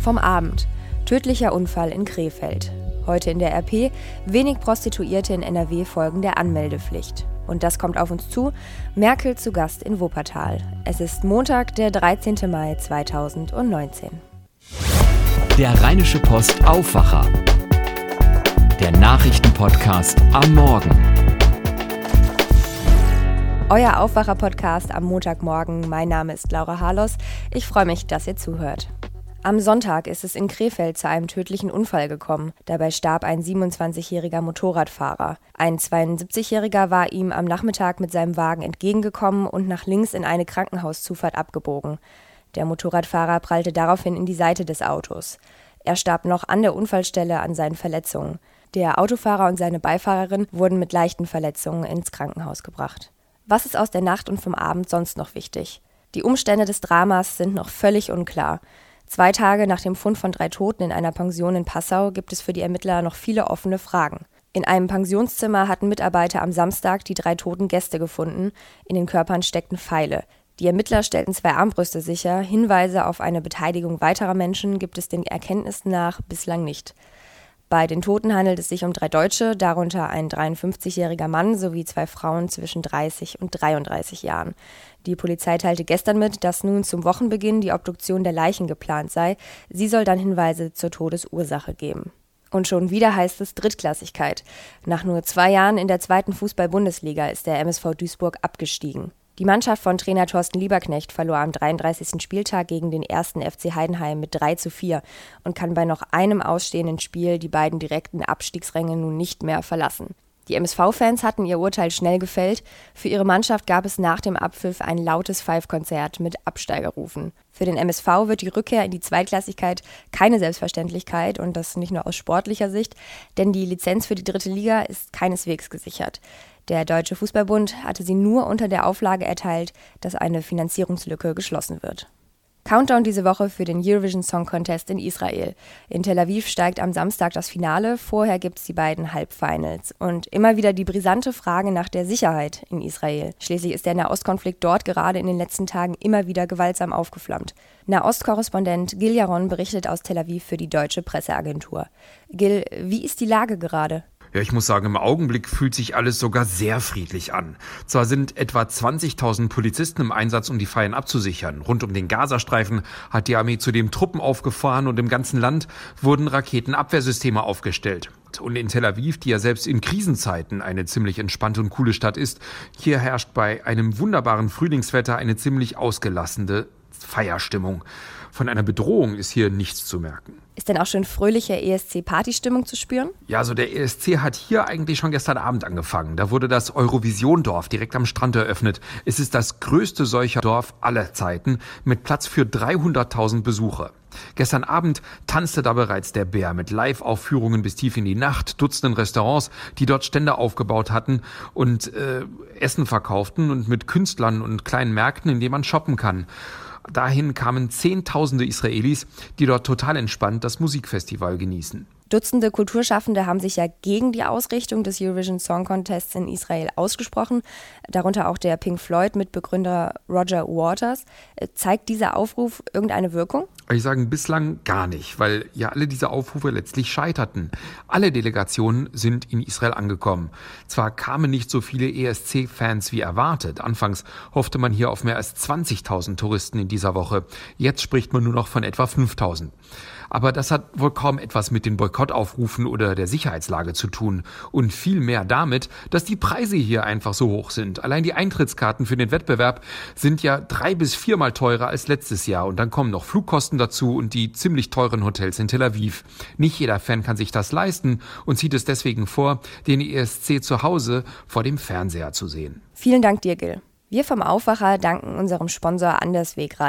Vom Abend. Tödlicher Unfall in Krefeld. Heute in der RP. Wenig Prostituierte in NRW folgen der Anmeldepflicht. Und das kommt auf uns zu. Merkel zu Gast in Wuppertal. Es ist Montag, der 13. Mai 2019. Der Rheinische Post Aufwacher. Der Nachrichtenpodcast am Morgen. Euer Aufwacher-Podcast am Montagmorgen. Mein Name ist Laura Harlos. Ich freue mich, dass ihr zuhört. Am Sonntag ist es in Krefeld zu einem tödlichen Unfall gekommen. Dabei starb ein 27-jähriger Motorradfahrer. Ein 72-jähriger war ihm am Nachmittag mit seinem Wagen entgegengekommen und nach links in eine Krankenhauszufahrt abgebogen. Der Motorradfahrer prallte daraufhin in die Seite des Autos. Er starb noch an der Unfallstelle an seinen Verletzungen. Der Autofahrer und seine Beifahrerin wurden mit leichten Verletzungen ins Krankenhaus gebracht. Was ist aus der Nacht und vom Abend sonst noch wichtig? Die Umstände des Dramas sind noch völlig unklar. Zwei Tage nach dem Fund von drei Toten in einer Pension in Passau gibt es für die Ermittler noch viele offene Fragen. In einem Pensionszimmer hatten Mitarbeiter am Samstag die drei toten Gäste gefunden. In den Körpern steckten Pfeile. Die Ermittler stellten zwei Armbrüste sicher. Hinweise auf eine Beteiligung weiterer Menschen gibt es den Erkenntnissen nach bislang nicht. Bei den Toten handelt es sich um drei Deutsche, darunter ein 53-jähriger Mann sowie zwei Frauen zwischen 30 und 33 Jahren. Die Polizei teilte gestern mit, dass nun zum Wochenbeginn die Obduktion der Leichen geplant sei. Sie soll dann Hinweise zur Todesursache geben. Und schon wieder heißt es Drittklassigkeit. Nach nur zwei Jahren in der zweiten Fußball-Bundesliga ist der MSV Duisburg abgestiegen. Die Mannschaft von Trainer Thorsten Lieberknecht verlor am 33. Spieltag gegen den ersten FC Heidenheim mit 3 zu 4 und kann bei noch einem ausstehenden Spiel die beiden direkten Abstiegsränge nun nicht mehr verlassen. Die MSV-Fans hatten ihr Urteil schnell gefällt. Für ihre Mannschaft gab es nach dem Abpfiff ein lautes Pfeifkonzert mit Absteigerrufen. Für den MSV wird die Rückkehr in die Zweitklassigkeit keine Selbstverständlichkeit und das nicht nur aus sportlicher Sicht, denn die Lizenz für die dritte Liga ist keineswegs gesichert. Der Deutsche Fußballbund hatte sie nur unter der Auflage erteilt, dass eine Finanzierungslücke geschlossen wird. Countdown diese Woche für den Eurovision Song Contest in Israel. In Tel Aviv steigt am Samstag das Finale, vorher gibt es die beiden Halbfinals. Und immer wieder die brisante Frage nach der Sicherheit in Israel. Schließlich ist der Nahostkonflikt dort gerade in den letzten Tagen immer wieder gewaltsam aufgeflammt. Nahostkorrespondent Gil Yaron berichtet aus Tel Aviv für die deutsche Presseagentur. Gil, wie ist die Lage gerade? Ja, ich muss sagen, im Augenblick fühlt sich alles sogar sehr friedlich an. Zwar sind etwa 20.000 Polizisten im Einsatz, um die Feiern abzusichern. Rund um den Gazastreifen hat die Armee zudem Truppen aufgefahren und im ganzen Land wurden Raketenabwehrsysteme aufgestellt. Und in Tel Aviv, die ja selbst in Krisenzeiten eine ziemlich entspannte und coole Stadt ist, hier herrscht bei einem wunderbaren Frühlingswetter eine ziemlich ausgelassene Feierstimmung. Von einer Bedrohung ist hier nichts zu merken. Ist denn auch schon fröhliche ESC-Partystimmung zu spüren? Ja, also der ESC hat hier eigentlich schon gestern Abend angefangen. Da wurde das Eurovision-Dorf direkt am Strand eröffnet. Es ist das größte solcher Dorf aller Zeiten mit Platz für 300.000 Besucher. Gestern Abend tanzte da bereits der Bär mit Live-Aufführungen bis tief in die Nacht, Dutzenden Restaurants, die dort Stände aufgebaut hatten und äh, Essen verkauften und mit Künstlern und kleinen Märkten, in denen man shoppen kann. Dahin kamen Zehntausende Israelis, die dort total entspannt das Musikfestival genießen. Dutzende Kulturschaffende haben sich ja gegen die Ausrichtung des Eurovision Song Contests in Israel ausgesprochen, darunter auch der Pink Floyd-Mitbegründer Roger Waters. Äh, zeigt dieser Aufruf irgendeine Wirkung? Ich sage bislang gar nicht, weil ja alle diese Aufrufe letztlich scheiterten. Alle Delegationen sind in Israel angekommen. Zwar kamen nicht so viele ESC-Fans wie erwartet. Anfangs hoffte man hier auf mehr als 20.000 Touristen in dieser Woche. Jetzt spricht man nur noch von etwa 5.000. Aber das hat wohl kaum etwas mit den Boykottaufrufen oder der Sicherheitslage zu tun und vielmehr damit, dass die Preise hier einfach so hoch sind. Allein die Eintrittskarten für den Wettbewerb sind ja drei bis viermal teurer als letztes Jahr und dann kommen noch Flugkosten dazu und die ziemlich teuren Hotels in Tel Aviv. Nicht jeder Fan kann sich das leisten und zieht es deswegen vor, den ESC zu Hause vor dem Fernseher zu sehen. Vielen Dank dir, Gil. Wir vom Aufwacher danken unserem Sponsor Andersweg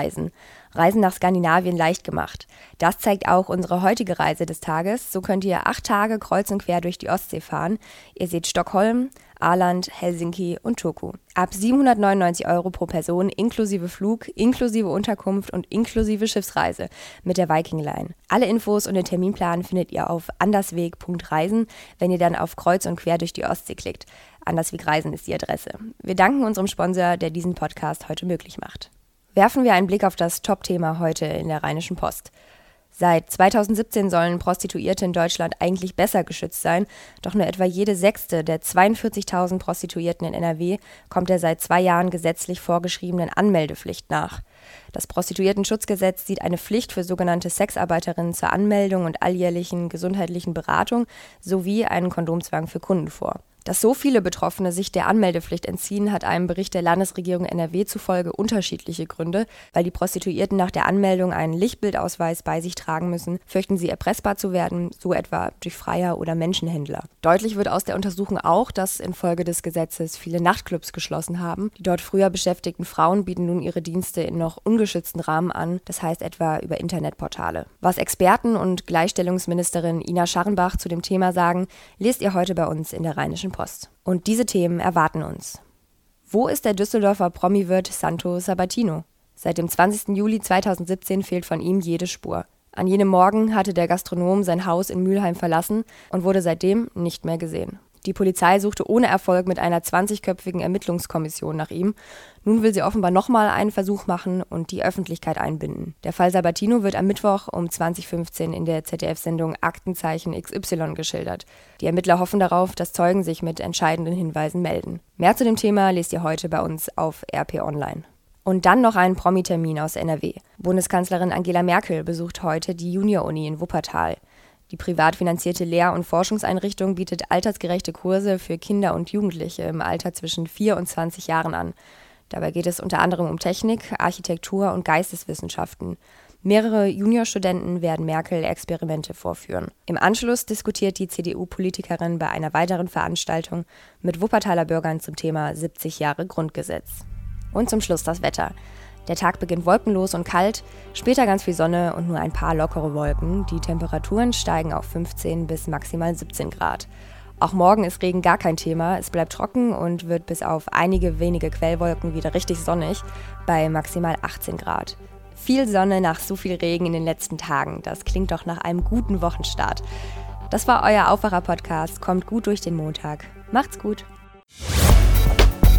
Reisen. Nach Skandinavien leicht gemacht. Das zeigt auch unsere heutige Reise des Tages. So könnt ihr acht Tage kreuz und quer durch die Ostsee fahren. Ihr seht Stockholm, Aarland, Helsinki und Turku. Ab 799 Euro pro Person inklusive Flug, inklusive Unterkunft und inklusive Schiffsreise mit der Viking Line. Alle Infos und den Terminplan findet ihr auf andersweg.reisen, wenn ihr dann auf Kreuz und Quer durch die Ostsee klickt. Andersweg Reisen ist die Adresse. Wir danken unserem Sponsor, der diesen Podcast heute möglich macht. Werfen wir einen Blick auf das Top-Thema heute in der Rheinischen Post. Seit 2017 sollen Prostituierte in Deutschland eigentlich besser geschützt sein, doch nur etwa jede sechste der 42.000 Prostituierten in NRW kommt der seit zwei Jahren gesetzlich vorgeschriebenen Anmeldepflicht nach. Das Prostituiertenschutzgesetz sieht eine Pflicht für sogenannte Sexarbeiterinnen zur Anmeldung und alljährlichen gesundheitlichen Beratung sowie einen Kondomzwang für Kunden vor. Dass so viele Betroffene sich der Anmeldepflicht entziehen, hat einem Bericht der Landesregierung NRW zufolge unterschiedliche Gründe. Weil die Prostituierten nach der Anmeldung einen Lichtbildausweis bei sich tragen müssen, fürchten sie erpressbar zu werden, so etwa durch Freier oder Menschenhändler. Deutlich wird aus der Untersuchung auch, dass infolge des Gesetzes viele Nachtclubs geschlossen haben. Die dort früher beschäftigten Frauen bieten nun ihre Dienste in noch ungeschützten Rahmen an, das heißt etwa über Internetportale. Was Experten und Gleichstellungsministerin Ina Scharrenbach zu dem Thema sagen, lest ihr heute bei uns in der Rheinischen Post. Und diese Themen erwarten uns. Wo ist der Düsseldorfer Promi-Wirt Santo Sabatino? Seit dem 20. Juli 2017 fehlt von ihm jede Spur. An jenem Morgen hatte der Gastronom sein Haus in Mülheim verlassen und wurde seitdem nicht mehr gesehen. Die Polizei suchte ohne Erfolg mit einer 20-köpfigen Ermittlungskommission nach ihm. Nun will sie offenbar nochmal einen Versuch machen und die Öffentlichkeit einbinden. Der Fall Sabatino wird am Mittwoch um 2015 in der ZDF-Sendung Aktenzeichen XY geschildert. Die Ermittler hoffen darauf, dass Zeugen sich mit entscheidenden Hinweisen melden. Mehr zu dem Thema lest ihr heute bei uns auf RP Online. Und dann noch ein Promi-Termin aus NRW. Bundeskanzlerin Angela Merkel besucht heute die Junior-Uni in Wuppertal. Die privat finanzierte Lehr- und Forschungseinrichtung bietet altersgerechte Kurse für Kinder und Jugendliche im Alter zwischen 4 und 20 Jahren an. Dabei geht es unter anderem um Technik, Architektur und Geisteswissenschaften. Mehrere Juniorstudenten werden Merkel Experimente vorführen. Im Anschluss diskutiert die CDU-Politikerin bei einer weiteren Veranstaltung mit Wuppertaler Bürgern zum Thema 70 Jahre Grundgesetz. Und zum Schluss das Wetter. Der Tag beginnt wolkenlos und kalt, später ganz viel Sonne und nur ein paar lockere Wolken. Die Temperaturen steigen auf 15 bis maximal 17 Grad. Auch morgen ist Regen gar kein Thema. Es bleibt trocken und wird bis auf einige wenige Quellwolken wieder richtig sonnig bei maximal 18 Grad. Viel Sonne nach so viel Regen in den letzten Tagen. Das klingt doch nach einem guten Wochenstart. Das war euer Aufwacher-Podcast. Kommt gut durch den Montag. Macht's gut.